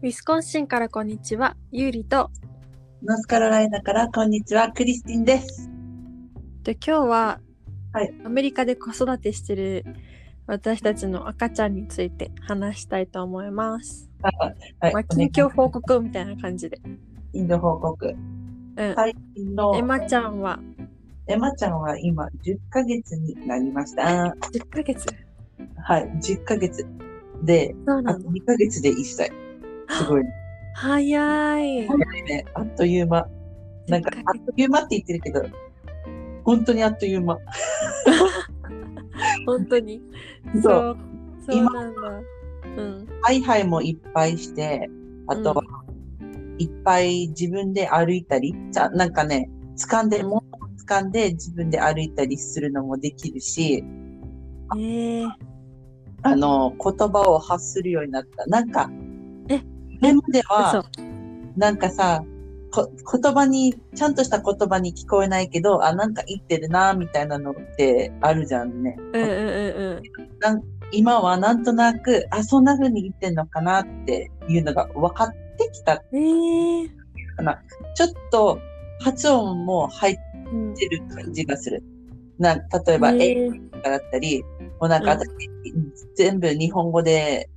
ウィスコンシンからこんにちは、ゆうりと。ノースカロライナからこんにちは、クリスティンです。で今日は、はいアメリカで子育てしてる私たちの赤ちゃんについて話したいと思います。はい、まあ、近況報告みたいな感じで。インド報告。うん。最近のエマちゃんは？エマちゃんは今10ヶ月になりました。10ヶ月。はい、10ヶ月。で、あとそうなの。2ヶ月で1歳。すごいね。早い。早いね。あっという間。なんか10、あヶっという間って言ってるけど、本当にあっという間。本当に。そうそう。なんだ。うん。ハイハイもいっぱいして、あとは、いっぱい自分で歩いたり、じゃなんかね、掴んで、うんもう掴んで自分で歩いたりするのもできるし、ええあの、言葉を発するようになった。なんか、え今までは、なんかさ、こ言葉に、ちゃんとした言葉に聞こえないけど、あ、なんか言ってるな、みたいなのってあるじゃんね。うんうんうん今はなんとなく、あ、そんな風に言ってんのかなっていうのが分かってきたうん。ええちょっと発音も入っ。てる感じがする。な、例えば、ええとかだったり、もうなんかうん、全部日本語で、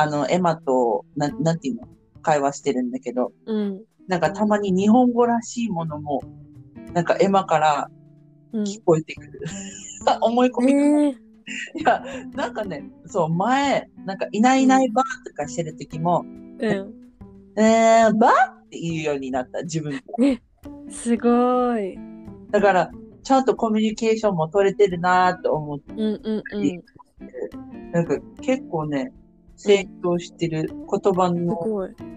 あの、エマと、なん、なんていうの？会話してるんだけど、うん。なんかたまに日本語らしいものも、なんかエマからうん。聞こえてくる。思い込み、ええいや、なんかね、そう、前、なんかいないいないばーとかしてる時も、うん。えー、ばーって言うようになった、自分で。すごい。だから、ちゃんとコミュニケーションも取れてるなーと思って、うんうんうん。なんか結構ね、成長してる言葉の、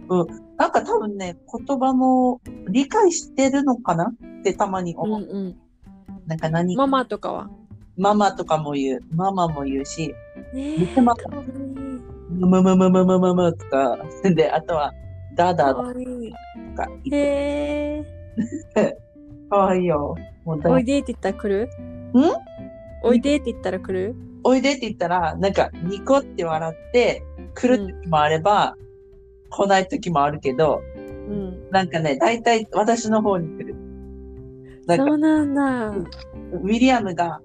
うん、なんか多分ね、言葉も理解してるのかな？ってたまに思う。うんうん、なんか何ママとかは？ママとかも言う。ママも言うし。ねえ。ママかわいマ。むむむむむむむとか。で、あとは、ダダとかへえ。かわいいよ。もうおいでって言ったら来る？ん？おいでって言ったら来る？おいでって言ったら、なんか、ニコって笑って、来る時もあれば、来ない時もあるけど、うん。なんかね、大体私の方に来る。なんかそうなんだ。ウィリアムが、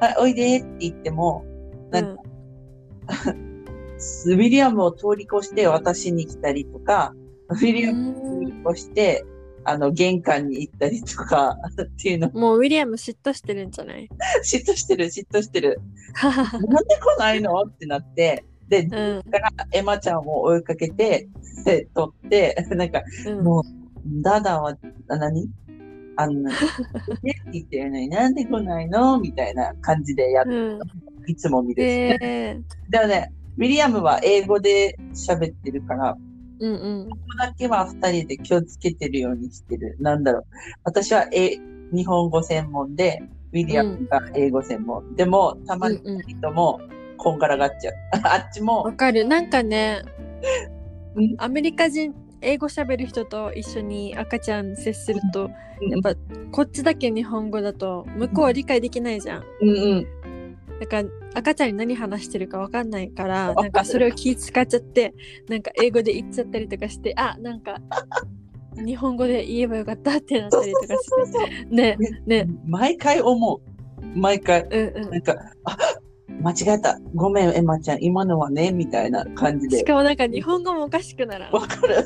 はい、おいでって言っても、なんか、ウィリアムを通り越して私に来たりとか、ウィリアムを通り越して、あの、玄関に行ったりとか、っていうの、もうウィリアム嫉妬してるんじゃない？嫉妬してる、嫉妬してる。なんで来ないの？ってなって、で、うん。からエマちゃんを追いかけて、で、取って、なんか、うん。もう、ダダは、あ何？あの、ね言ってるのになんで来ないの？みたいな感じでやっうん。いつも見る。へえ。でもね、ウィリアムは英語で喋ってるから、うんうん。ここだけは二人で気をつけてるようにしてる。なんだろう。私はえ日本語専門で、ウィリアムが英語専門。でも、たまにうんうん人もこんがらがっちゃう。あっちもわ、かる。なんかねうん、アメリカ人、英語喋る人と一緒に赤ちゃん接すると、やっぱこっちだけ日本語だと向こうは理解できないじゃん。うんうん。だから赤ちゃんに何話してるかわかんないから、なんかそれを気使っちゃって、なんか英語で言っちゃったりとかして、あ、なんか日本語で言えばよかったってなったりとかして。ね、ね、毎回思う。毎回。うんうなんか、あ、間違えた。ごめん、エマちゃん。今のはね、みたいな感じん。しで。かもなんか日本語もおかしくならん。わかる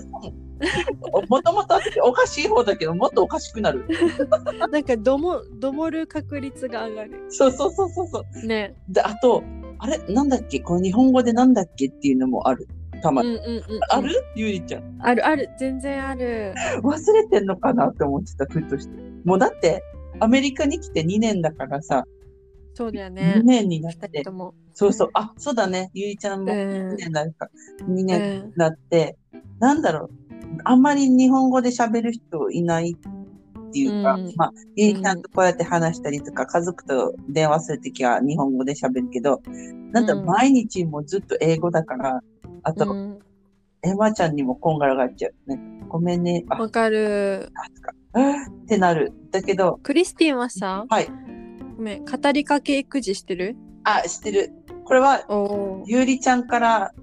もともと私おかしい方だけど、もっとおかしくなる。なんかども、どもる確率が上がる。そうそうそうそうそう。ね。で、あと、あれ？なんだっけ？この日本語でなんだっけっていうのもある。たまに。うんうんうんうん。ある？ゆりちゃん。あるある。全然ある。忘れてんのかなって思ってた、ふとして。もうだって、アメリカに来て2年だからさ、そうだよ2ね。年になって。そうそう、あ、そうだね、ゆりちゃんうも2ん。年だか、2う年なって、なんだろう、あんまり日本語で喋る人いないっていうか、うんまあ、ゆりちゃんとこうやって話したりとか、家族と電話するときは日本語で喋るけど、なんだ、うん毎日もずっと英語だから、あと、うんエマちゃんにもこんがらがっちゃう。なんかごめんね、あ、わかる。あとか、あってなる。だけど、クリスティンはさ、はい。ごめん、語りかけ育児してる？あ、知ってる。これは。ゆうりちゃんから、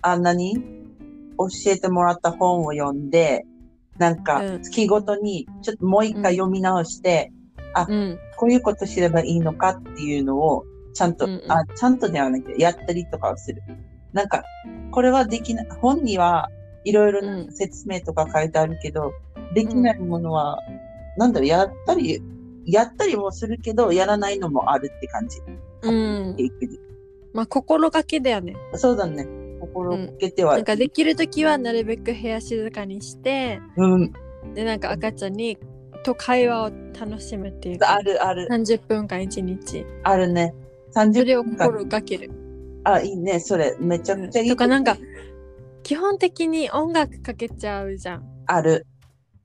あ、何教教えてもらった本を読んで、なんかうん月ごとにちょっともう一回読み直して、うん。こういうことすればいいのかっていうのを、ちゃんと、うんうんあ、ちゃんとではなくて、やったりとかをする。なんか、これはできない、本にはいろいろなうん説明とか書いてあるけど、できないものは、なんだろう、やったり、やったりもするけど、やらないのもあるって感じ。うん。まあ、心がけだよね。そうだね。心がけては、なんかできるときはなるべく部屋静かにして、うん、で、なんか赤ちゃんにと会話を楽しむっていうかあるある、30分間1日。あるね。そ30れを分間。心がける。あ、いいね。それ、めちゃくちゃいい。とかなんか、基本的に音楽かけちゃうじゃん。ある。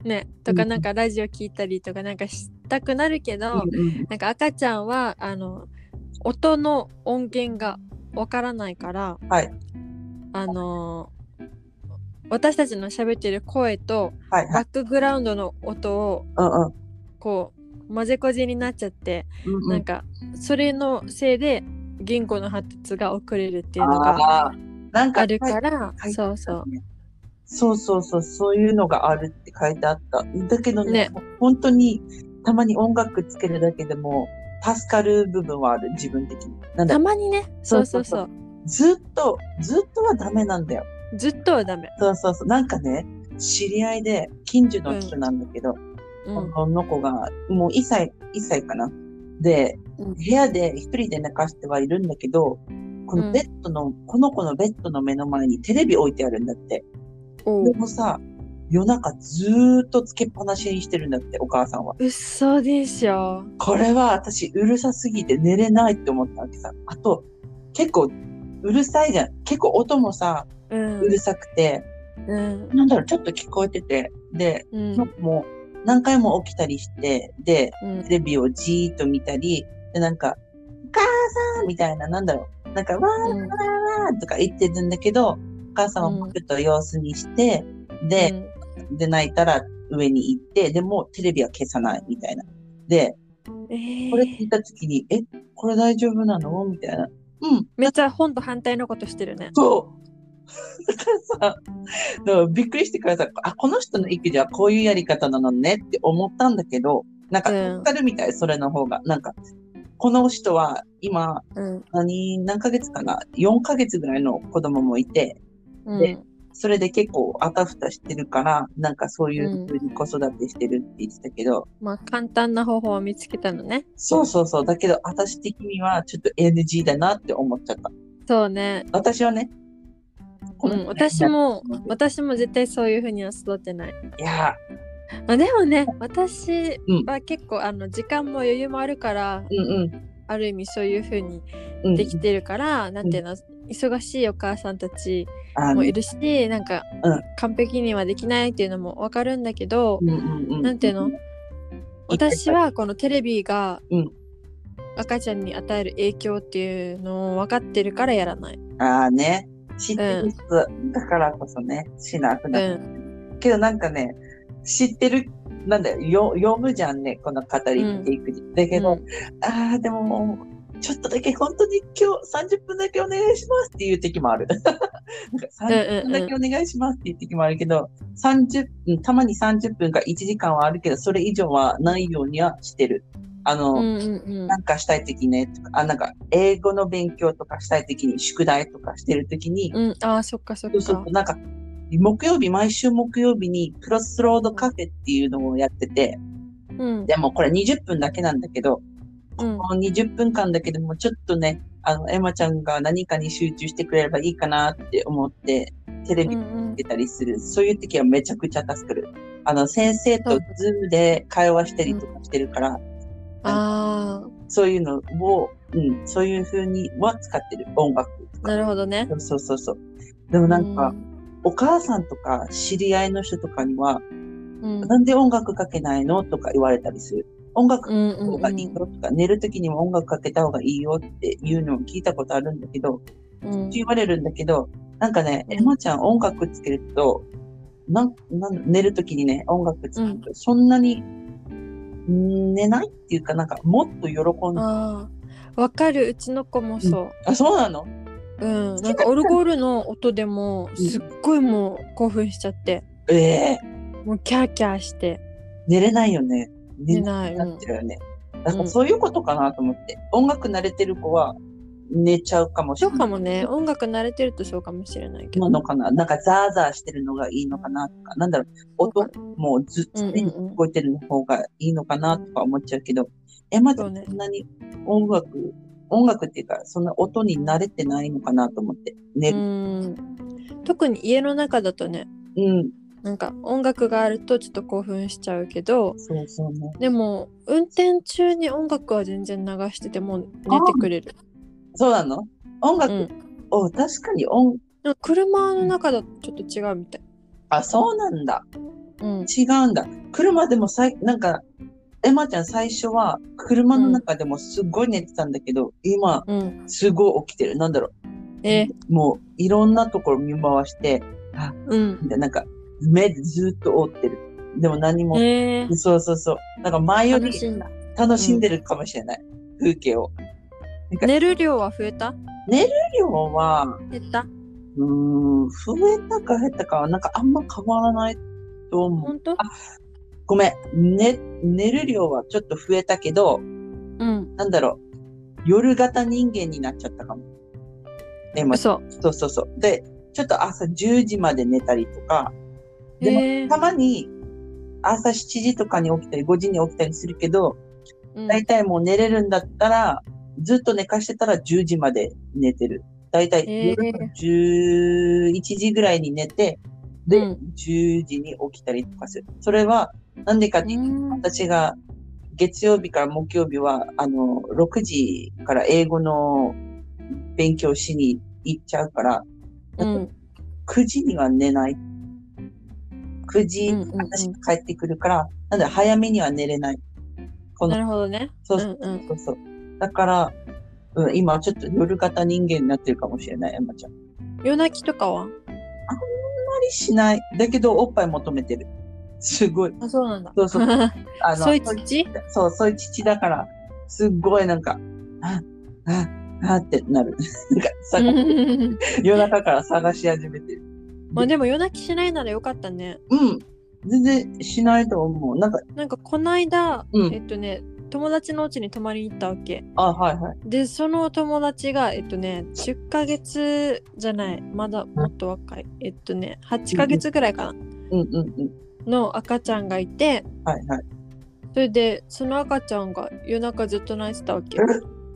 ね。とかうんなんかラジオ聞いたりとかなんかしたくなるけど、うんうんなんか赤ちゃんはあの音の音源がわからないから、はいあの私たちの喋ってる声とはいはい。バックグラウンドの音をうんうんこう混ぜこぜになっちゃって、うんうん。なんかそれのせいで言語の発達が遅れるっていうのがあるから、はいそうそう。そうそうそう、そういうのがあるって書いてあった。だけどね、ね本当にたまに音楽つけるだけでも助かる部分はある、自分的に。なんだたまにね、そうそうそそうう。ずっと、ずっとはダメなんだよ。ずっとはダメ。そうそうそう。なんかね、知り合いで近所の人なんだけど、うん。この子がもう1歳、1歳かな。で、うん部屋で一人で寝かしてはいるんだけど、このベッドの、この子のベッドの目の前にテレビ置いてあるんだって。でもさ、夜中ずーっとつけっぱなしにしてるんだって、お母さんは。嘘でしょ。これは私うるさすぎて寝れないって思ったわけさ。あと、結構うるさいじゃん。結構音もさ、うん。うるさくて、うん。なんだろう、ちょっと聞こえてて、で、うん。もう何回も起きたりして、で、うんテレビをじーっと見たり、で、なんか、お母さんみたいな、なんだろう、なんか、わーわーわーとか言ってるんだけど、お母さんはもうちょっと様子見して、で、で、泣いたら上に行って、でもテレビは消さないみたいな。で、うん、えーこれ聞いたときに、え、これ大丈夫なの？みたいな。うん。めっちゃ本と反対のことしてるね。そう。だからさ、だからびっくりしてからさ、あ、この人の育児はこういうやり方なのね？って思ったんだけど、なんか、うんわかるみたい、それの方が。なんか、この人は今、うん。何、何ヶ月かな ?4 ヶ月ぐらいの子供もいて、うん。でそれで結構あたふたしてるから、なんかそういう風に子育てしてるって言ってたけど、まあ簡単な方法を見つけたのね。そうそうそう。だけど、私的にはちょっと NG だなって思っちゃった。そうね。私はね。うん、私も、私も絶対そういうふうには育ってない。いやまあ、でもね、私うんは結構、あの時間も余裕もあるから、ー、うんある意味そういうふうにうん。できてるから、なんていうの、忙しいお母さんたちもいるし、なんか、うん完璧にはできないっていうのもわかるんだけど、うんうんうん。なんていうの？私はこのテレビがうん赤ちゃんに与える影響っていうのを分かってるからやらない。ああね。知ってる人、だからこそね、しなくうなる。ん。けどなんかね、知ってる、なんだよ、よ読むじゃんね、この語りっていくに。だけど、うんああ、でももう、ちょっとだけ本当に今日30分だけお願いしますっていう時もある。なんか30分だけお願いしますっていう時もあるけど、30分、たまに30分か1時間はあるけど、それ以上はないようにはしてる。あの、うんうんうんなんかしたい時ね、あ、なんか、英語の勉強とかしたい時に、宿題とかしてる時に、うん、ああ、そっかそっかそうそう。なんか、木曜日、毎週木曜日に、クロスロードカフェっていうのをやってて、うん。でもこれ20分だけなんだけど、うんこの20分間だけでもちょっとね、あの、エマちゃんが何かに集中してくれればいいかなって思って、テレビうんうん見てたりする。そういう時はめちゃくちゃ助かる。あの、先生とズームで会話したりとかしてるから、あそういうのを、うん、そういう風には使ってる。音楽とあ、か。なるほどね。そうそうそう。でもなんか、お母さんとか知り合いの人とかには、うん、なんで音楽かけないの？とか言われたりする。音楽うんかけた方がいいよとか、寝るときにも音楽かけた方がいいよっていうのを聞いたことあるんだけど、うん。言われるんだけど、なんかね、うん。エマちゃん音楽つけると、なん、なん寝るときにね、音楽つけると、そんなに、ん寝ないっていうか、なんか、もっと喜んで、わかる。うちの子もそう。あ、そうなの？うん、なんかオルゴールの音でもすっごいもう興奮しちゃって、ええもうキャーキャーして。寝れないよね。寝ないなっちゃうよね。だからそういうことかなと思って。音楽慣れてる子は寝ちゃうかもしそうれない。かもね音楽慣れてるとそうかもしれないけどなのかななんかザーザーしてるのがいいのかなとか、なんだろう、音もうずっと聞こえてる方がいいのかなとか思っちゃうけど、え、まだそんなに音楽、音楽っていうか、そんな音に慣れてないのかなと思って。寝うる。ん特に家の中だとねうん。なんか音楽があるとちょっと興奮しちゃうけどね。でも運転中に音楽は全然流してても寝てくれる、そうなの？音楽、うん、お確かに音、車の中だとちょっと違うみたい、あ、そうなんだ。うん、違うんだ。車でもさい、なんか、エマちゃん最初は車の中でもすごい寝てたんだけど、今、うん、すごい起きてる。なんだろえ？う。もう、いろんなところ見回して、うん。なんか、目でずっと追ってる。でも何も、えー、そうそうそう。なんか前より楽しいんでるかもしれない。風景を。寝る量は増えた？量は、減った？うーん、増えたか減ったかは、なんかあんま変わらないと思う。本当？ごめん。寝、寝る量はちょっと増えたけど、うんなんだろう。夜型人間になっちゃったかも。え、ま、嘘そうそうそう。で、ちょっと朝10時まで寝たりとか、でもたまに朝7時とかに起きたり、5時に起きたりするけど、うんだいたいもう寝れるんだったら、ずっと寝かしてたら10時まで寝てる。だいたいへー夜の11時ぐらいに寝て、で、うん10時に起きたりとかする。それは、なんでかっていうと、うん私が月曜日から木曜日は、あの、6時から英語の勉強しに行っちゃうから、うん9時には寝ない。9時、うんうんうん私が帰ってくるから、なんだ、早めには寝れない。なるほどねそうそううんうんそうそう。だから、うん、今ちょっと夜型人間になってるかもしれない、エマちゃん。あん夜泣きとかは？まりしない。だけど、おっぱい求めてる。すごい。あそうなんだそうそう あそういう父？そう、そういう父だから、すっごいなんか、あ、あ、あってなる。なんか、さ 夜中から探し始めてる。まあでも夜泣きしないならよかったねうん。全然しないと思う。なんか、なんかこないだ、うんえっとね友達の家に泊まりに行ったわけあ、はいはい。でその友達がえっとね10ヶ月じゃないまだもっと若いえっとね8ヶ月ぐらいかなうんうんうん。の赤ちゃんがいてはいはい。それでその赤ちゃんが夜中ずっと泣いてたわけ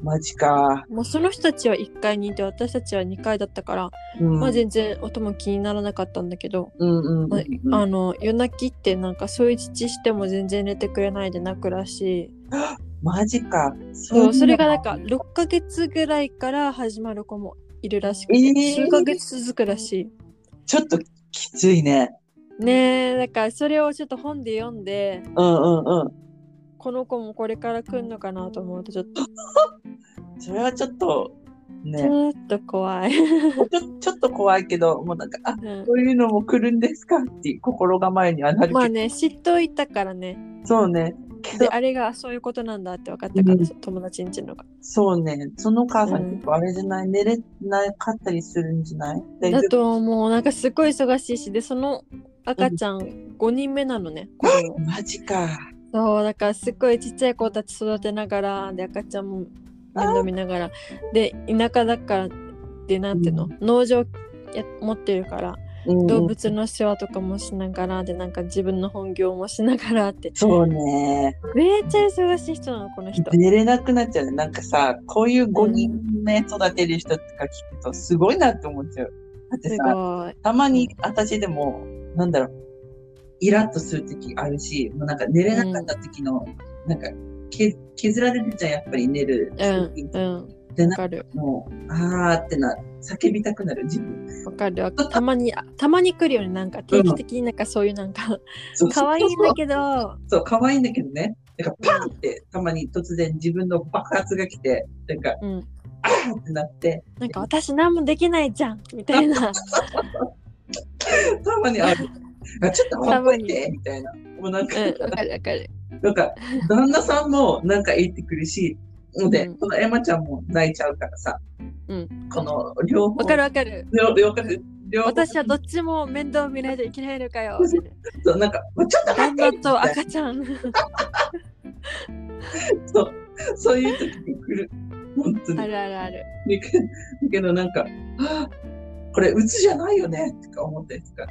マジか。もうその人たちは1階にいて私たちは2階だったから、うん。まあ全然音も気にならなかったんだけど、うんうんうんまうん。あ、あの夜泣きってなんかそういう父しても全然寝てくれないで泣くらしい マジか。そうそれがなんか、か6ヶ月ぐらいから始まる子もいるらしくて、えー数ヶ月続くらしちょっときついね。いねえだからそれをちょっと本で読んでうんうんうん。この子もこれから来るのかなと思うとちょっと それはちょっと、ちね、ょっと怖い、ちょちょっと怖いけど、もうなんか、あ、うん。こういうのも来るんですかっていう心構えにはなるけど、まあね知っといたからね。そうね。けど、であれがそういうことなんだって分かったから、うん。友達んちのが。そうね。その母さんうん。結構あれじゃない、寝れなかったりするんじゃない？だと思う。なんかすごい忙しいしでその赤ちゃん5人目なのねマジか。そうだからすっごいちっちゃい子たち育てながらで赤ちゃんも面倒見ながらで田舎だからでなんていうの、う農場や持ってるからうん動物の世話とかもしながらでなんか自分の本業もしながらってそうね。めっちゃ忙しい人なのこの人。寝れなくなっちゃうね。なんかさ、こういう5人目育てる人とか聞くとすごいなって思っちゃう。だってすさ。たまに私でも、なんだろう、イラッとするときあるし、もうなんか寝れなかった時の、なんかけ削られるじゃん、やっぱり寝る。うんうん。で、なんかわかるもう、あーってな、叫びたくなる自分。わかる。たまにたまに来るよねなんか定期的になんかそういうなんかそう可愛いんだけどそう、可愛いんだけどね。なんかパンってたまに突然自分の爆発が来て、なんか、うんあーってなって、なんか私何もできないじゃんみたいな。たまにある。あちょっとほっといて、みたいな。もうなんか、うんわかるわかる。なんか、旦那さんもなんか言ってくるし、ので、うんこのエマちゃんも泣いちゃうからさ、うん。この両方。わかるわかる。両両方私はどっちも面倒見ないといけないのかよ。そうなんか、ちょっと待旦って那と赤ちゃん。そうそういう時に来る。本当に。あるあるある。だけどなんか、はあこれ、うつじゃないよねとか思ったりとか、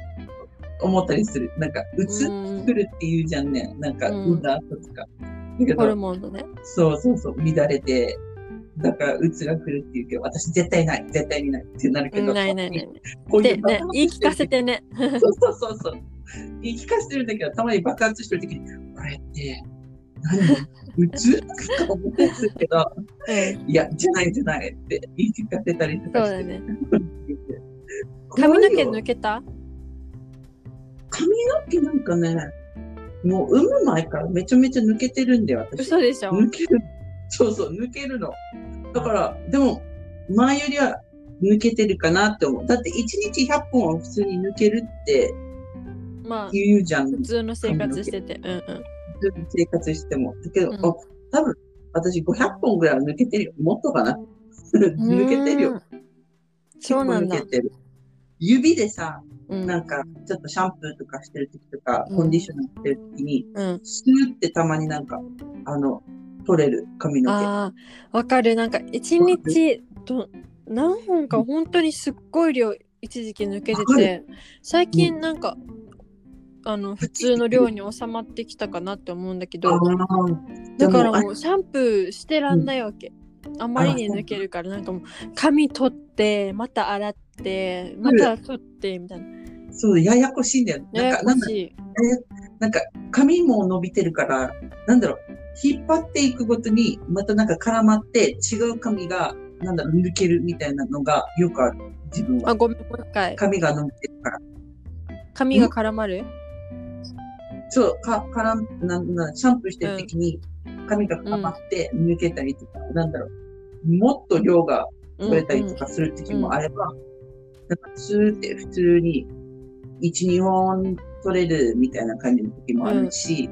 思ったりする。なんか、うつうん来るって言うじゃんね。なんか、うん産んだ後とか。だけホルど、モンのね。そうそうそう、乱れて、だから、うつが来るって言うけど、私絶対ない、絶対にないってなるけど、うんないないない。こういでねう爆発、言い聞かせてね。そうそうそうそう。言い聞かせてるんだけど、たまに爆発してる時に、これって、何？うつ？とか思ったりするけど、うん。いや、じゃないじゃないって言い聞かせたりとそうかして。だね。髪の毛抜けた？髪の毛なんかね、もう産む前からめちゃめちゃ抜けてるんだよ、私。嘘でしょ？抜ける。そうそう、抜けるの。だから、でも、前よりは抜けてるかなって思う。だって1日100本は普通に抜けるってまあ、言うじゃん。普通の生活してて。うんうん。普通に生活しても。だけど、うんあ多分、私500本ぐらいは抜けてるよ。もっとかな。抜けてるよ。うん。そうなんだ結構抜け。てる。指でさ、うん。なんか、ちょっとシャンプーとかしてる時とか、うんコンディショナーしてる時に、うん。スーってたまになんか、あの、取れる髪の毛。わかる。なんか、一日ど、何本か本当にすっごい量、一時期抜けてて、最近なんか、あの、普通の量に収まってきたかなって思うんだけど、だからでももうシャンプーしてらんないわけ。あまりに抜けるから、なんかもう髪取って、また洗って、また取って、みたいな。そう、ややこしいんだよ。なんか、なんだこしい。なんか、髪も伸びてるから、なんだろう、引っ張っていくごとに、またなんか絡まって、違う髪が、なんだろう、抜けるみたいなのがよくある。自分あ、は。ごめん、もう一回。髪が伸びてるから。髪が絡まる？そう、か、絡ん、なんなんシャンプーしてる時に、髪が絡まって抜けたりとか、なんだろう、もっと量が取れたりとかする時もあれば、なんかスーって普通に1、2本取れるみたいな感じの時もあるし、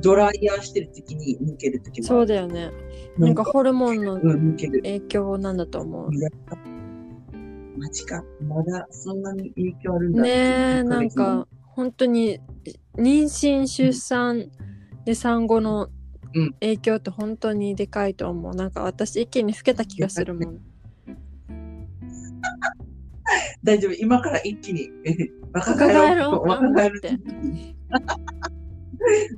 ドライヤーしてる時に抜ける時もある。そうだよね。なんかホルモンの。影響なんだと思う。マジか。まだそんなに影響あるんだ。ねえ、1ヶなんか本当に妊娠、出産で産後のうん影響って本当にでかいと思う。なんか私一気に老けた気がするもん。大丈夫。今から一気に。若 若返ろう若返るって。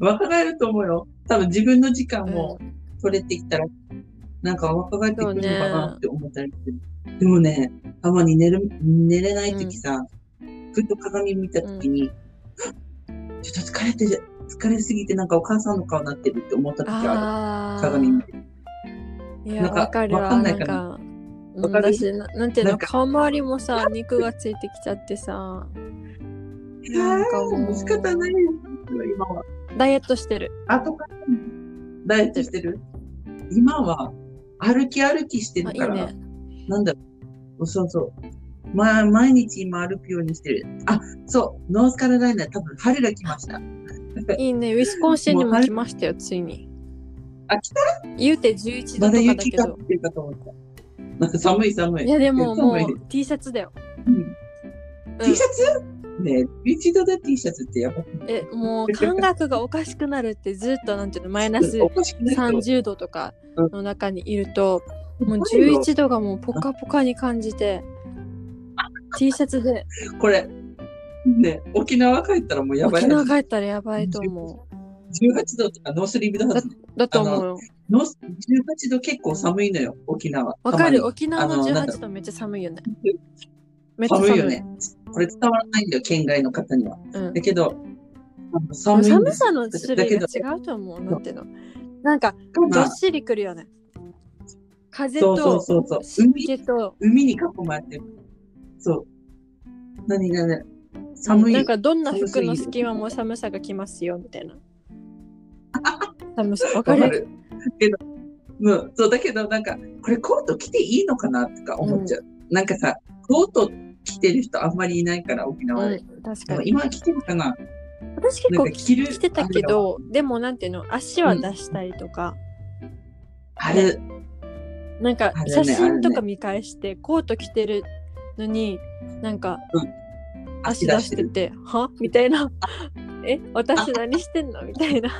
若返ると思うよ。多分自分の時間うんも取れてきたら、なんか若返ってくるのかなって思ったりする。でもね、たまに寝る、寝れない時さ、ふっと鏡見た時に、ちょっと疲れてる、疲れすぎてなんかお母さんの顔になってるって思った時あある。鏡見て。あ、いや、なんかわかるわ。わかんなないんかなわかる？私な、なんていうの、顔周りもさ、肉がついてきちゃってさ、なんかもう仕方ないよ、今は。ダイエットしてる。後からダイエットしてる？今は歩き歩きしてるから、ね。なんだろう。そうそう。まあ、毎日今歩くようにしてる。あ、そう。ノースカロライナ、多分春が来ました。いいね。ウィスコンシンにも来ましたよ、ついに。あ、来た？言うて11度まだとかだ雪けど。が降ってるかと思った。なんか寒い寒い。いや、でもも。う T シャツだよ。うんうん T シャツ？ねえ、11度で T シャツってやばくないえ、もう感覚がおかしくなるってずっとなんていうの、マイナスおかしくないと30度とかの中にいると、もう11度がもうポカポカに感じて、T シャツでこれ、ねえ沖縄帰ったらもうやばい沖縄帰ったらやばいと思18度とかノースリーブだはず。う。だと思うよ。ノース18度結構寒いのよ、沖縄。わかる沖縄のあのなんだ18度めっちゃ寒いよね。めっちゃ寒い。よね。これ伝わらないんだよ、県外の方には。うんだけど、寒寒さの種類が違うと思う。なんていうの。なんか、どっしりくるよね。風そうそうとそうそう。湿海、海に囲まれてる。そう。何何寒い。なんかどんな服の隙間も寒さが来ますよみたいな。寒さわかる。けど、うん、そう、だけどなんか、これコート着ていいのかなとか思っちゃう。なんかさ、コート着てる人あんまりいないから、沖縄で。うん、確でかに。も今着てるかな私結構着る着てたけど、でもなんていうの、足は出したりとか、ある。なんか写真とか見返してコート着てるのになんかうん足出してて「は?」みたいな「え？私何してんの?」みたいな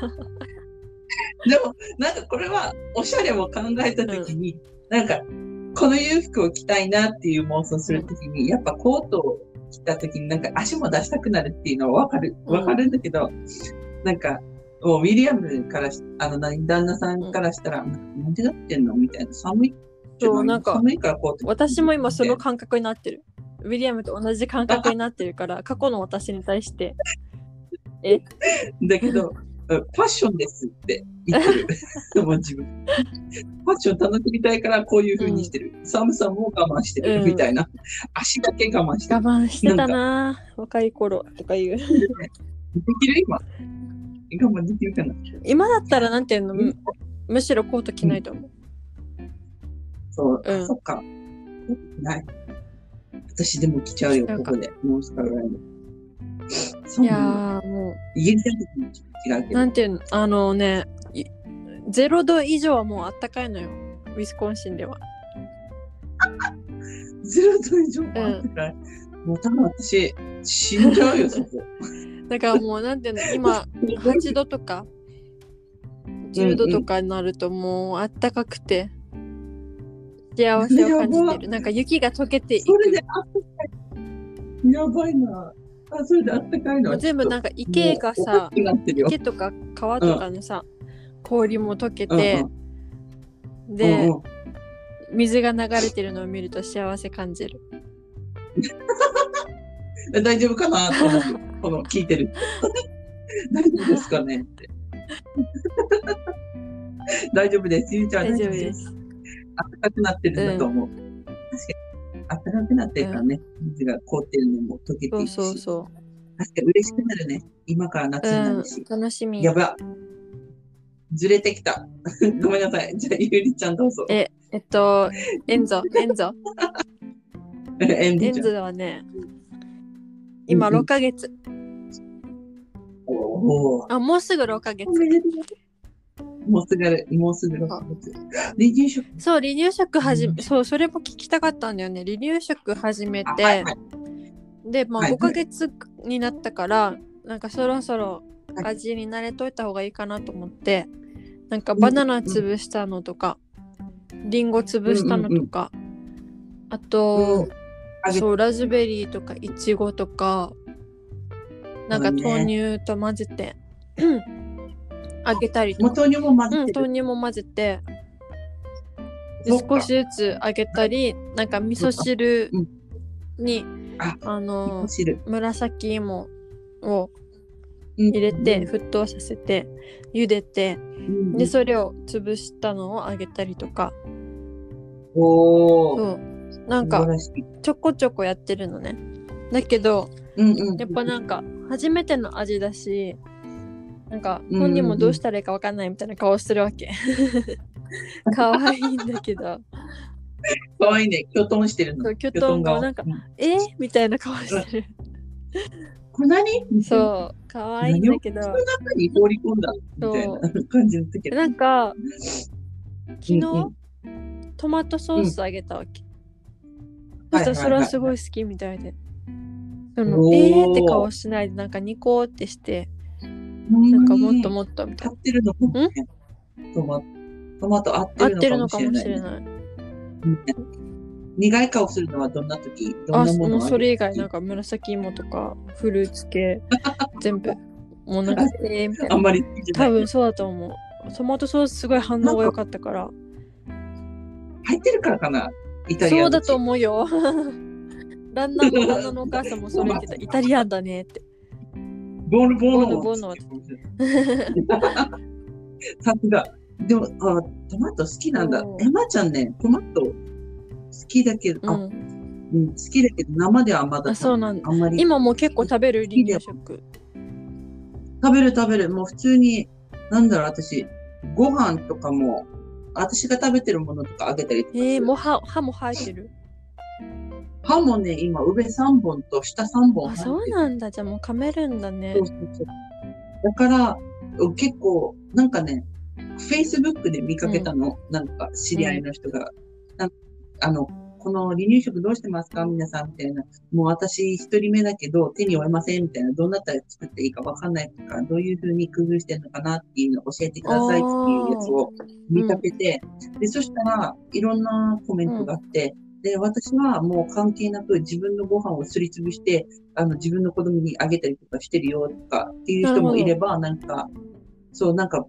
でも、なんかこれは、おしゃれを考えたときに、なんか、この裕福を着たいなっていう妄想するときに、やっぱコートを着たときになんか足も出したくなるっていうのはわかる、うんわかるんだけど、なんか、もうウィリアムからし、あの、何旦那さんからしたら、なんでだってんのみたいな。寒い。そうなんか寒いからコート。私も今その感覚になってるウィリアムと同じ感覚になってるから 過去の私に対してえ？だけど、ファッションですって言ってる。もう自分。ファッション楽しみたいからこういう風にしてる。寒さも我慢してる、うんみたいな。足だけ我慢して我る。慢してたな若い頃とか言うできる今。我慢できるかな今だったらなんていうの？むむしろコート着ないと思うそう、うんあそっか。ない。私でも来ちゃうよ、ここで。ノースカロライナ。いやもイギリスの時もちょっと違ううけど。なんていうの？あのねい0度以上はもうあったかいのよ。ウィスコンシンでは。ゼロ度以上もあったから、もう多分私、死んじゃうよ、そこ。だからもうなんていうの？今8度とか10度とかになるともうあったかくて幸せを感じてる。なんか雪が溶けていく。それで。やばいな。あ、それであったかいのは全部なんか池がさ。池とか川とかのさ、氷も溶けうんて、で、うんうん水が流れてるのを見ると幸せ感じる 大丈夫かな？と思って、この聞いてる。大丈夫ですかね？って。大丈夫です。ゆうちゃん大丈夫です。暖かくなってるんだと思う。確かに、暖かくなってるからね、水が凍ってるのも溶けてそいうくし。そうそ確かに嬉しくなるね。今から夏う、うになるし。ん、楽しみやば。ずれてきた。ごめんなさい。じゃあ、ゆりちゃんどうぞ。ええっとエンゾエンゾ エン。ゾはね今うんうん6ヶ月、あもうすぐ6ヶ月おめでとうもうすぐ、もうすぐ6ヶ月。離乳食。そう離乳食始め、うん。そうそれも聞きたかったんだよね。離乳食始めて、あはいはい。でまあはいはい。5ヶ月になったから、なんかそろそろはい。味に慣れといた方がいいかなと思って。なんかバナナ潰したのとか、リンゴ潰したのとか、あと、あげそうラズベリーとかイチゴとかなんか豆乳と混ぜて、あげたりと。か、豆乳も混うん、ぜてる。豆乳も混ぜて。少しずつあげたりなんか味噌汁うん。に、ああの紫芋を入入れて沸騰させて茹でてでそれを潰したのをあげたりとか。おー。そう。なんかちょこちょこやってるのね。だけどうんうん。やっぱなんか初めての味だしなんかうん本人もどうしたらいいかわかんないみたいな顔してるわけ。可愛いんだけど。かわいいね。きょとんしてるの。きょとんが顔なんかうえーみたいな顔してる。これ何？う。そう可愛いんだけど。何を口の中に放り込んだ？みたいな感じの時。だなんか昨日、トマトソースあげたわけ、そしたらそれはすごい好きみたいで、そのえーって顔しないでなんかニコってしてなんかもっともっとみたい合ってるのかもね。トマト。トマト合ってるのかもしれない。苦い顔するのはどんな時？どあんなものもうそれ以外なんか紫芋とかフルーツ系。全部もうなんかえーみたいな。あんまり多分そうだと思う。トマトソースすごい反応が良かったから。入ってるからかな？イタリアそうだとう。思うよ。旦那も旦那のお母さんもそれ言ってた。イタリアンだねってボールボールボールボー さすが。でもあ、トマト好きなんだお。エマちゃんね、トマト好きだけど、あ、うんうん、好きだけど生ではまだあそうなんだあんまり。今もう結構食べる離乳食食べる食べる。もう普通に、なんだろう、私、ご飯とかも、私が食べてるものとかあげたりとか。えー、もう歯歯も生えてる？歯もね、今、上3本と下3本あ。そうなんだ。じゃあもう噛めるんだね。そうそうそう。だから、結構、なんかね、Facebook で見かけたの、なんか知り合いの人が。あの、この離乳食どうしてますか？皆さんみたいな。もう私一人目だけど手に負えませんみたいな。どうなったら作っていいかわかんないとか、どういうふうに工夫してるのかなっていうのを教えてくださいっていうやつを見立て。て、で、そしたらいろんなコメントがあって、で、私はもう関係なく自分のご飯をすりつぶして、あの、自分の子供にあげたりとかしてるよとかっていう人もいれば、なんか、そう、なんか、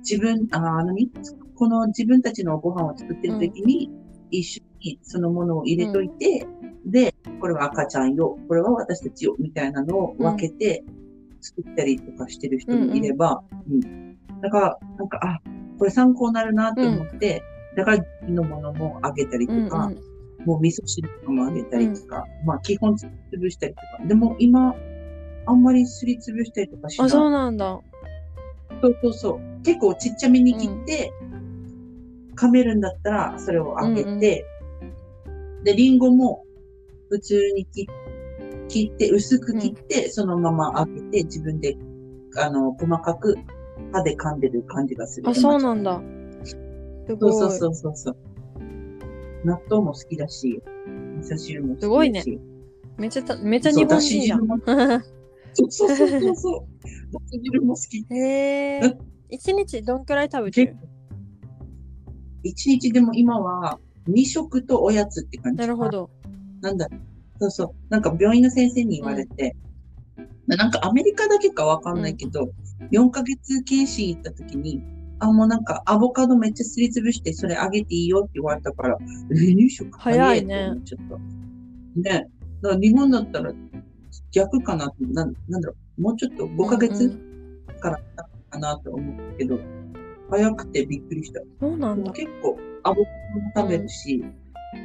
自分、あ、何？この自分たちのご飯を作ってる時に、一緒にそのものを入れといて、で、これは赤ちゃんよ、これは私たちよ、みたいなのを分けて作ったりとかしてる人もいれば、うん、だから、なんか、あ、これ参考になるなって思って、だからのものもあげたりとか、うんうんもう味噌汁とかもあげたりとか、まあ基本すりつぶしたりとか。でも今、あんまりすりつぶしたりとかしない。あ、そうなんだ。そうそうそう。結構ちっちゃめに切って、噛めるんだったらそれをあげて、で、リンゴも普通に切切って、薄く切って、そのままあげて、自分で、あの、細かく歯で噛んでる感じがする。あ、そうなんだ。すごい。そうそうそうそう。納豆も好きだし、味噌汁も好きだし。すごいねめっちゃた、めっちゃ日本人じゃん。そうそうそうそう。だし汁も好き。へえ。一日どんくらい食べてる？一日でも今は二食とおやつって感じ。なるほ。ど。なんだ。そうそう。なんか病院の先生に言われて、なんかアメリカだけかわかんないけど、4ヶ月検診行った時に、あ、もうなんかアボカドめっちゃすりつぶしてそれあげていいよって言われたから、離乳食早いねちゃった。ね。だから日本だったら逆かななんなんだろう。もうちょっと5ヶ月、うんうんからかなと思うけど、早くてびっくりした。そうなんだ。結構、アボカドも食べるし、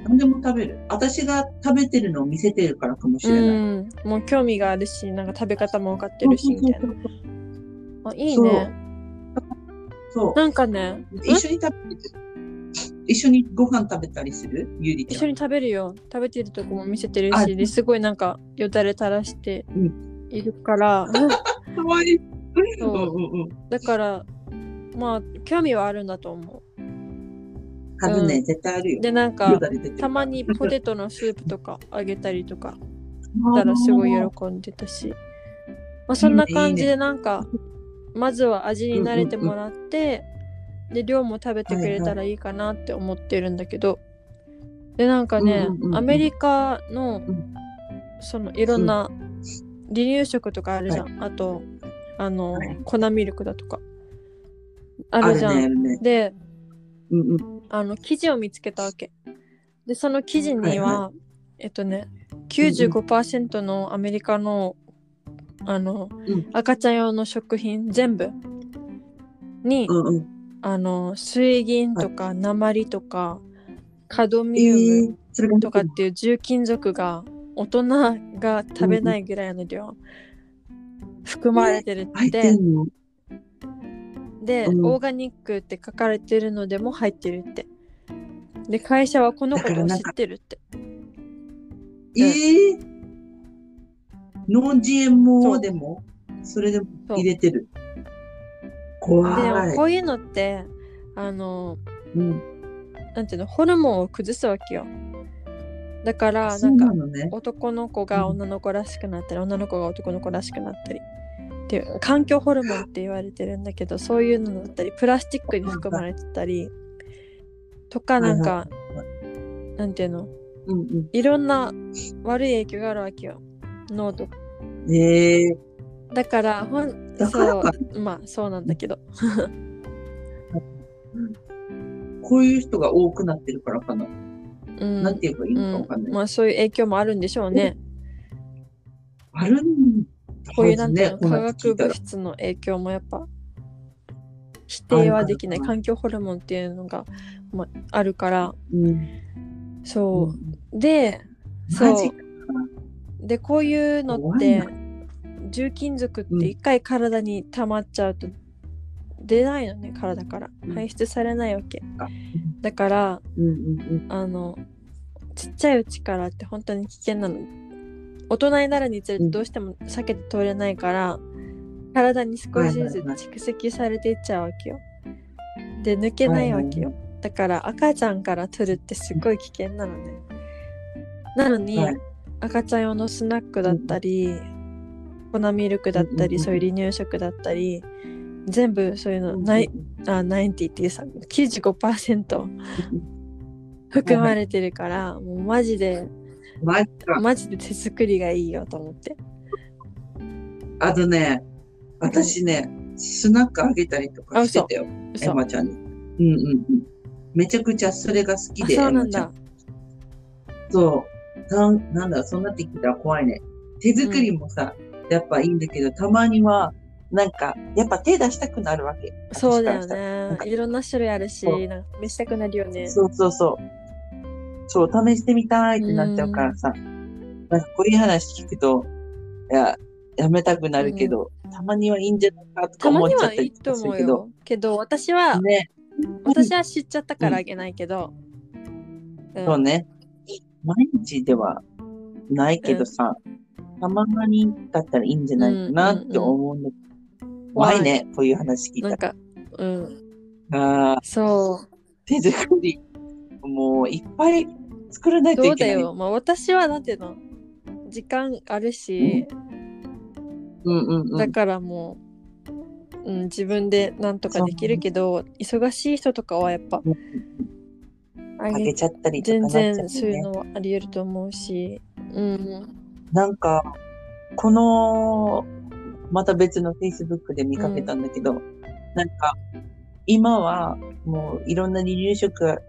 何でも食べる。私が食べてるのを見せてるからかもしれない。うん。もう興味があるし、なんか食べ方も分かってるし、みたいな。あ、いいね。そう。なんかね、一緒に食べてる。一緒にご飯食べたりする？ゆりちゃん。一緒に食べるよ。食べてるとこも見せてるあし、ですごいなんかよだれ垂らしてういるから、かわいい。だから、まあ、興味はあるんだと思多分ね、うん絶対あるよう。。で、なんよか、たまにポテトのスープとかあげたりとかあしたらすごいー喜んでたし、まあ、そんな感じでなんか、まずは味に慣れてもらって、で、量も食べてくれたらいいかなって思ってるんだけど、で、なんかねアメリカのん、そのいろんな離乳食とかあるじゃん。あと、あのはい、粉ミルクだとか。ああるじゃん。で。あの、記事を見つけたわけ。で、その記事には、はえっとね、95%のアメリカの、あの、うん赤ちゃん用の食品全部に、うんうん。あの、水銀とか鉛とか、カドえミウムとかっていう重金属が大人が食べないぐらいの量含まれてる入って、ってんの？で、うんオーガニックって書かれてるのでも入ってるって。で、会社はこのことを知ってるって。ええノン GMO でもそれでも入れてる。で怖い。もこういうのって、あの、うん、なんていうの、ホルモンを崩すわけよ。だから、そなんなのね。男の子が女の子らしくなったり、女の子が男の子らしくなったり。っていう環境ホルモンって言われてるんだけどそういうのだったりプラスチックに含まれてたりとかなんかなんていうのいろんな悪い影響があるわけよ脳とかん。ええだからほんそうまあそうなんだけど。こういう人が多くなってるからかな。うん。なんて言えばいいのかわかうんん、ない。まあそういう影響もあるんでしょうね。あるんこういうなんていうの、化学物質の影響もやっぱ否定はできない。環境ホルモンっていうのが、まあ、あるから。うん。そう。う、でそう。でこういうのってな。重金属って一回体に溜まっちゃうと出ないのね体から。うん。排出されないわけ。あ。だからうんうんあのちっちゃいうちからって本当に危険なの。大人になるにつれてどうしても避けて通れないから体に少しずつ蓄積されていっちゃうわけよ。で抜けないわけよ。だから赤ちゃんから取るってすごい危険なのね。なのに、はい赤ちゃん用のスナックだったり、粉ミルクだったり、そういう離乳食だったり全部そういうの、ないあ90っていうさ95%含まれてるから、もうマジでマジで手作りがいいよと思って。あとね、私ね、スナックあげたりとかしてたよ。エ嘘マちゃんに。うんうんうん。めちゃくちゃそれが好きあで、そうなんだ。そう。なんなんだ、そうなってきたら怖いね。手作りもさ、やっぱいいんだけど、たまには、なんか、やっぱ手出したくなるわけ。そうだよ。ねいろんな種類あるし、なんか試したくなるよね。そうそうそう。そう、試してみたいってなっちゃうからさ。なんかこういう話聞くと、いや、やめたくなるけど、たまにはいいんじゃないかとか思っちゃったりするけど。よ。けど私は、ね、私は知っちゃったからあげないけど。うんそうね。毎日ではないけどさ、たまにだったらいいんじゃないかなって思うんだけど。怖いね、こういう話聞いたなんか、うん。ら。あーそう。手作り、もういっぱい作らないというけない。そだよ。まあ私はなんていうの時間あるし、うんうんうん。だからもう、うん、自分でなんとかできるけど、忙しい人とかはやっぱ、うんあげあげちゃったりとか全なっちゃうよね。然そういうのはあり得ると思うし、うん。なんか、この、また別の Facebook で見かけたんだけど、なんか、今はもういろんな離乳食が、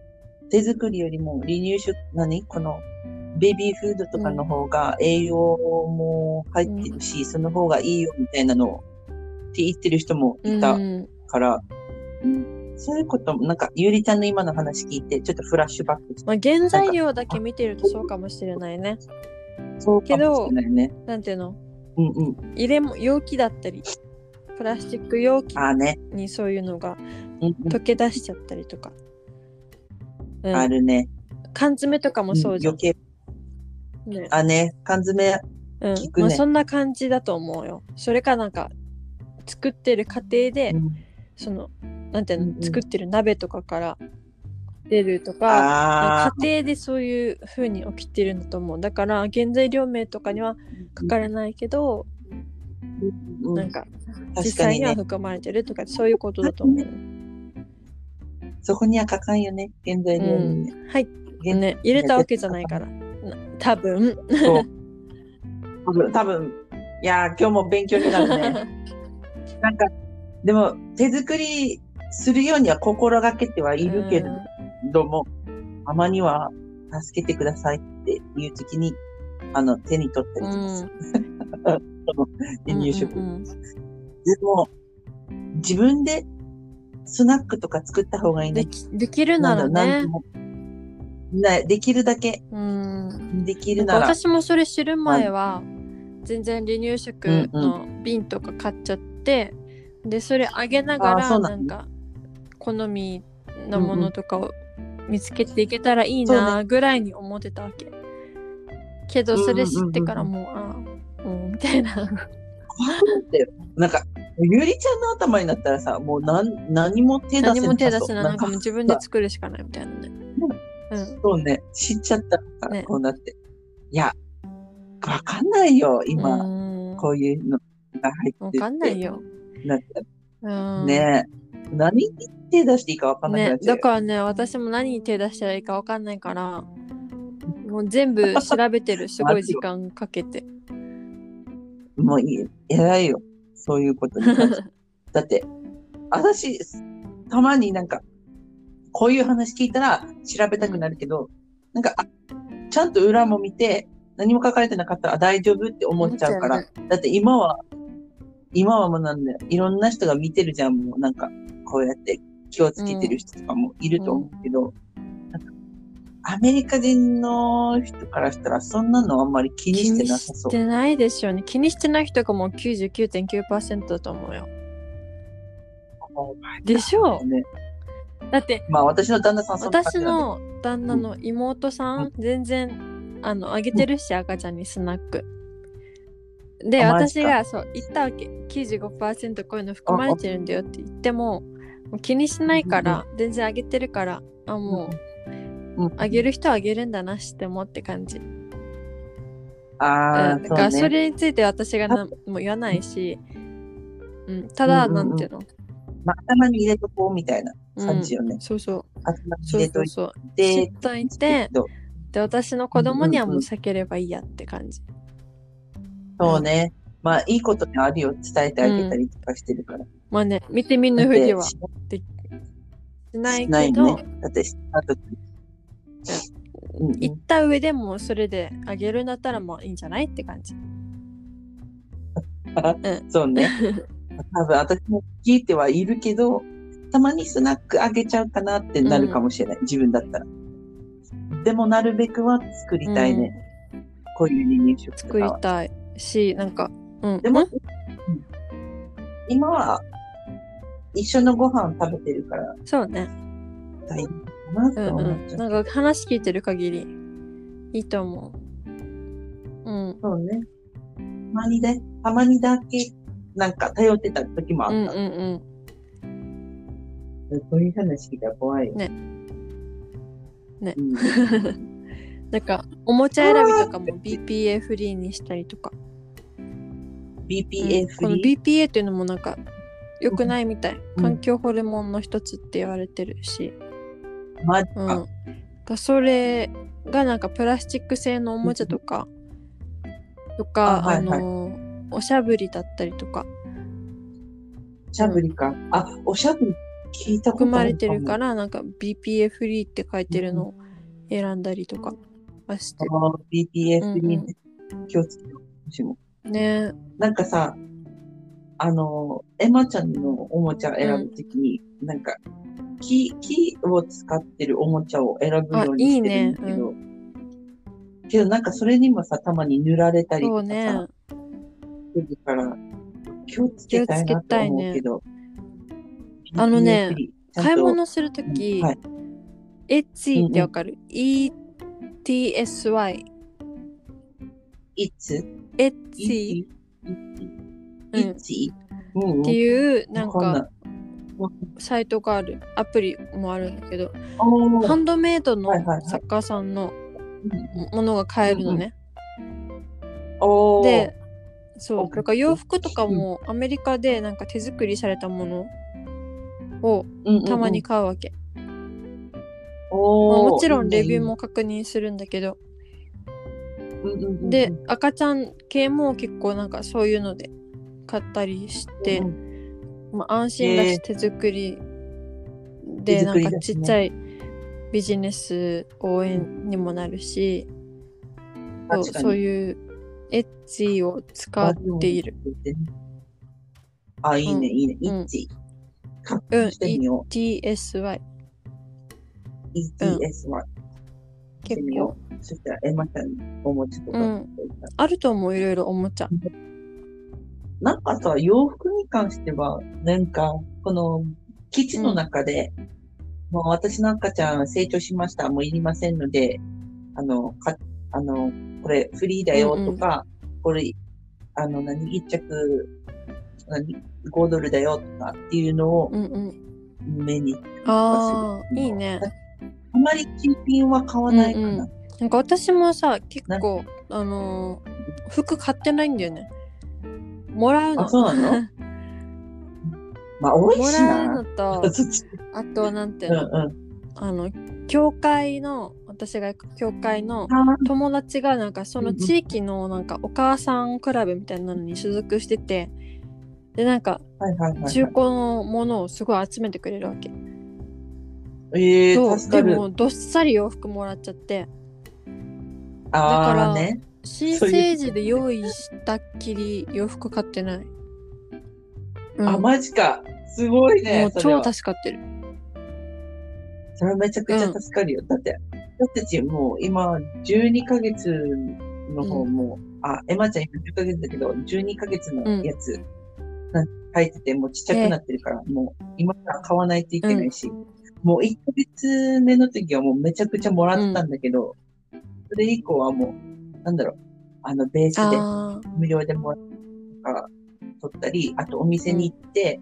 手作りよりも離乳食、何？この、ベビーフードとかの方が栄養も入ってるし、その方がいいよみたいなのをって言ってる人もいたうん。から、うんそういうことも、なんか、ゆりちゃんの今の話聞いて、ちょっとフラッシュバックまあ、原材料だけ見てるとそうかもしれないね。そうかもしれないね。なんていうの？うんうん。入れも容器だったり、プラスチック容器。にそういうのがうんうん溶け出しちゃったりとか。うんあるね。缶詰とかもそうじゃん余。計、ねあね、缶詰、うん聞くねまあ、そんな感じだと思うよ。それかなんか作ってる過程で、うんそのなんていうの、うんうん作ってる鍋とかから出るとか家庭でそういう風に起きてるんだと思うだから原材料名とかには書かれないけど、うんなんか実際には。含まれてるとかそういうことだと思う。そこには書かんよね、原材う料にね。ん、はい、原ね、入れたわけじゃないから。な多分。多分、多分いやー、今日も勉強になるね。なんか、でも、手作りするようには心がけてはいるけれども、たまには助けてくださいっていう時に、あの、手に取ったりとかする。離乳食。うんうんうん。でも、自分でスナックとか作った方がいいね。できできるならね。なできるだけ、うん。できるなら。私もそれ知る前は全然離乳食の瓶とか買っちゃって、でそれあげながらなんか好みのものとかを見つけていけたらいいなぐらいに思ってたわけ。けどそれ知ってからもう、ああうんみたいな。なんか、ゆりちゃんの頭になったらさ、もう何何も手出せなさそう何も手出せない。なんかもうなん自分で作るしかないみたいなね。うん。そうね、知っちゃったから、ねこうなって。いや、わかんないよ、今、うんこういうのが入ってて。わかんないよ。なんかうん、ね何に手出していいかわかんなくなねっ、ちゃうよ。だからね、私も何に手出したらいいかわかんないから、もう全部 調べてる、すごい時間かけて。もういい、偉いよ。そういうことに。だって、私、たまになんか、こういう話聞いたら調べたくなるけど、なんか、あちゃんと裏も見て、何も書かれてなかったらあ大丈夫って思っちゃうから。だって今は、今はもうなんだよ。いろんな人が見てるじゃん、もうなんか、こうやって気をつけてる人とかもいると思うけど、アメリカ人の人からしたらそんなのあんまり気にして気になさそう。してないでしょうね。気にしてない人がもう99.9%だと思うよ。でしょうね。だって、まあ私の旦那さん私の旦那の妹さん、全然、あの、あげてるし、赤ちゃんにスナック。で、私がそう言ったわけ。95%こういうの含まれてるんだよって言っても、もう気にしないから、全然あげてるから、あもう、うん、あげる人はあげるんだなしてもって感じ。ああ、うん、だからそれについて私がなもう言わないし、うん、ただ、うんうんうん。なんていうの、まあ、頭に入れとこうみたいなうん感じよね。そうそう。頭にそう入れといそうそう知てっ。といてそうで私の子供にはもううんうん避ければいいやって感じ、そうね。まあ、いいことにあるよ伝えてあげたりとかしてるから。まあね見て見ぬふりはししないないけど、ね。だって、あと、うんうん行った上でもそれであげるんだったらまあいいんじゃないって感じ そうね。多分私も聞いてはいるけど、たまにスナックあげちゃうかなってなるかもしれない。自分だったら。でもなるべくは作りたいね。こういう離乳食と作り。たいしなんかうん。でも、うん？うん。今は一緒のご飯食べてるから。そうね。大丈夫かなとうん思っちゃう。うん。なんか話聞いてる限りいいと思う。うん。そうね。たまにね、たまにだけなんか頼ってた時もあった。うんうんうん。そういう話聞いたら怖いよ。ね。ね。うん なんかおもちゃ選びとかも BPA フリーにしたりとか、BPA うんこのフリー？BPA っていうのもなんか良くないみたい、うん。環境ホルモンの一つって言われてるし、うん、マジか。がそれがなんかプラスチック製のおもちゃとか、とかあ,、あはいはい。のおしゃぶりだったりとか。おしゃぶりか。あ、おしゃぶり聞いたことあ含まれてるから。らなんか BPA フリーって書いてるのを選んだりとかはしてあー BPA フリーね。気をつけてほしいもん。ねなんかさ、あの、エマちゃんのおもちゃ選ぶときに、なんか、木、木を使ってるおもちゃを選ぶようにしてるんだけど、けどなんかそれにもさ、たまに塗られたりとかそうねさ、するから、気をつけたいなと思うけど。あのね買い物するとき、はい。エッツィってわかる、?ETSY いつ？エッツいィついつ？う？んっていうなんかサイトがある。アプリもあるんだけどハンドメイドの作家さんのものが買えるのね、でそう。おだから洋服とかもアメリカでなんか手作りされたものをたまに買うわけ、まあもちろんレビューいも確認するんだけどうんうんうんうんで赤ちゃん系も結構なんかそういうので買ったりして、うんまあ、安心だし手作り手でなんかちっちゃいビジネス応援にもなるし、そう確かにそういうエッジを使っている。。あ、いいね、うんいいね。うんイッチ。うんプしてみよ TSY う。ETS は。結構う。そしたら、エマちゃんにおもちゃとか。うんあると思ういろいろおもちゃ。なんかさ、洋服に関しては、なんか、この、基地の中で、もう私の赤ちゃん成長しました。もういりませんので、あの、か、あの、これフリーだよとか、これ、あの、何、一着、何、5ドルだよとかっていうのをうんうん。目に、ああ、いいね。あまり新品は買わないかな。うんうんなんか私もさ、結構、あのー服買ってないんだよね。もらうの。あそうなの？まあ、多いしもらうのな。と、あと、なんていううんの、うん。あの、教会の、私が行く教会のあ友達が、なんかその地域の、なんかお母さんクラブみたいなのに所属してて、で、なんか。中古のものをすごい集めてくれるわけ。ええそう、で助かる。もどっさり洋服もらっちゃって、あだからあね。新生児で用意したっきり洋服買ってない。うん、あ、マジか。すごいね。もう超助かってる。それはめちゃくちゃ助かるよ。だって、私たちもう今、12ヶ月の方も、あ、エマちゃん今10ヶ月だけど、12ヶ月のやつ、なん書いてて、もうちっちゃくなってるから、もう今から買わないといけないし、もう1ヶ月目の時はもうめちゃくちゃもらってたんだけど、それ以降はもう、なんだろう、あの、ベースで無料でもらったとか取ったり、あとお店に行って、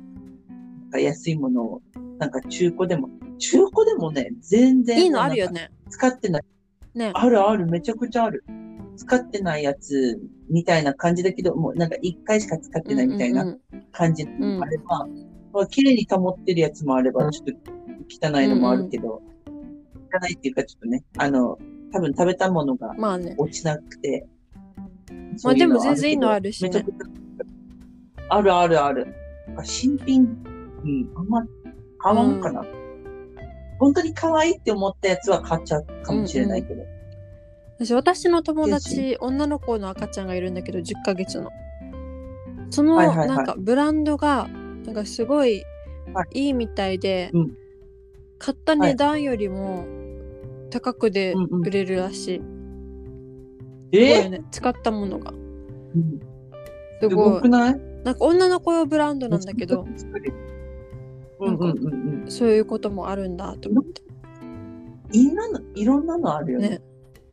なんか安いものを、なんか中古でも、中古でもね、全然。いいのあるよ。ね。使ってない。ね。あるある、めちゃくちゃある。使ってないやつみたいな感じだけど、もうなんか一回しか使ってないみたいなうんうん感じのもあれば、まあ綺麗に保ってるやつもあれば、ちょっと汚いのもあるけど、汚いっていうかちょっとね、あの、多分食べたものが。落ちなくて。まあでも全然いいのあるしね。あるあるある。新品、うん、あんま買わんかな。本当に可愛いって思ったやつは買っちゃうかもしれないけど。私私の友達女の子の赤ちゃんがいるんだけど10ヶ月のそのはいはいはいなんかブランドがなんかすごいはいいみたいで、うん買った値段よりも高くでうんうん。売れるらしい、え？いね。使ったものが。うん。すすごごいくない？なんか女の子用ブランドなんだけど。うんうん。うんうん。そういうこともあるんだと思って。いろんなの、いろんなのあるよね。ね。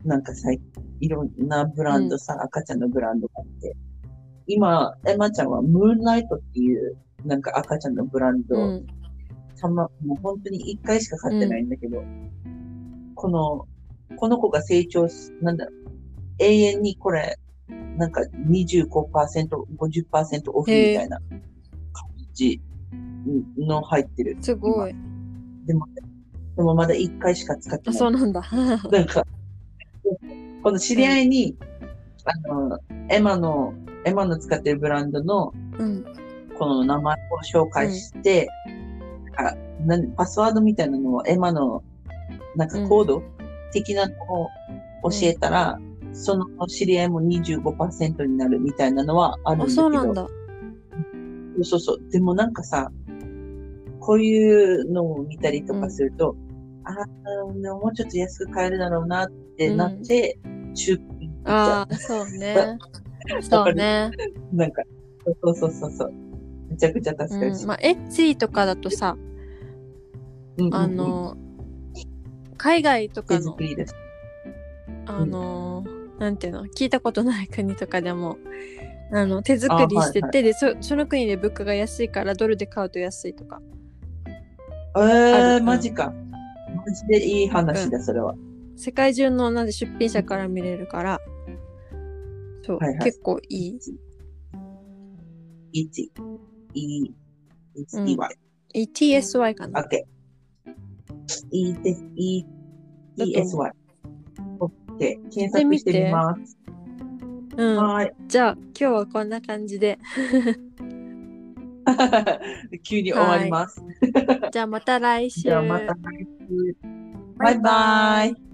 なんかさ、いろんなブランドさ、赤ちゃんのブランドがあって。今、エマちゃんはムーンライトっていう、なんか赤ちゃんのブランド、うんもう本当に一回しか買ってないんだけど、この、この子が成長す、なんだろう、永遠にこれ、なんか25%、50%オフみたいな感じの入ってる。すごい。でも、でもまだ一回しか使ってあない。そうなんだ。なんか、この知り合いに、あの、エマの、エマの使ってるブランドの、うん。この名前を紹介して、あなんパスワードみたいなのをエマの、なんかコード的なのを教えたら、その知り合いも25%になるみたいなのはあるんだあけど。そうなんだそうそう。でもなんかさ、こういうのを見たりとかすると、ああ、でももうちょっと安く買えるだろうなってなって、中古に行っちゃああそうね そうねう。なんか、そうそうそうそう。めちゃくちゃ助かるし。うん、まあエッツィとかだとさうんうんうん。あ、の海外と手かの。あのなんていうの聞いたことない国とかでもあの手作りしてて、あはいでそその国で物価が安いからドルで買うと安いとか。えあー、るマジか。マジでいい話だ、それは。世界中のなんで出品者から見れるからそう、はいはい。結構いい。1、E、うん E、Y。ETSY かな OK。E、E、だと E、S、Y。OK。検索してみます。うんはーい。じゃあ今日はこんな感じで 急に終わります。じゃあまた来週 じゃあまた来週。バイバイ。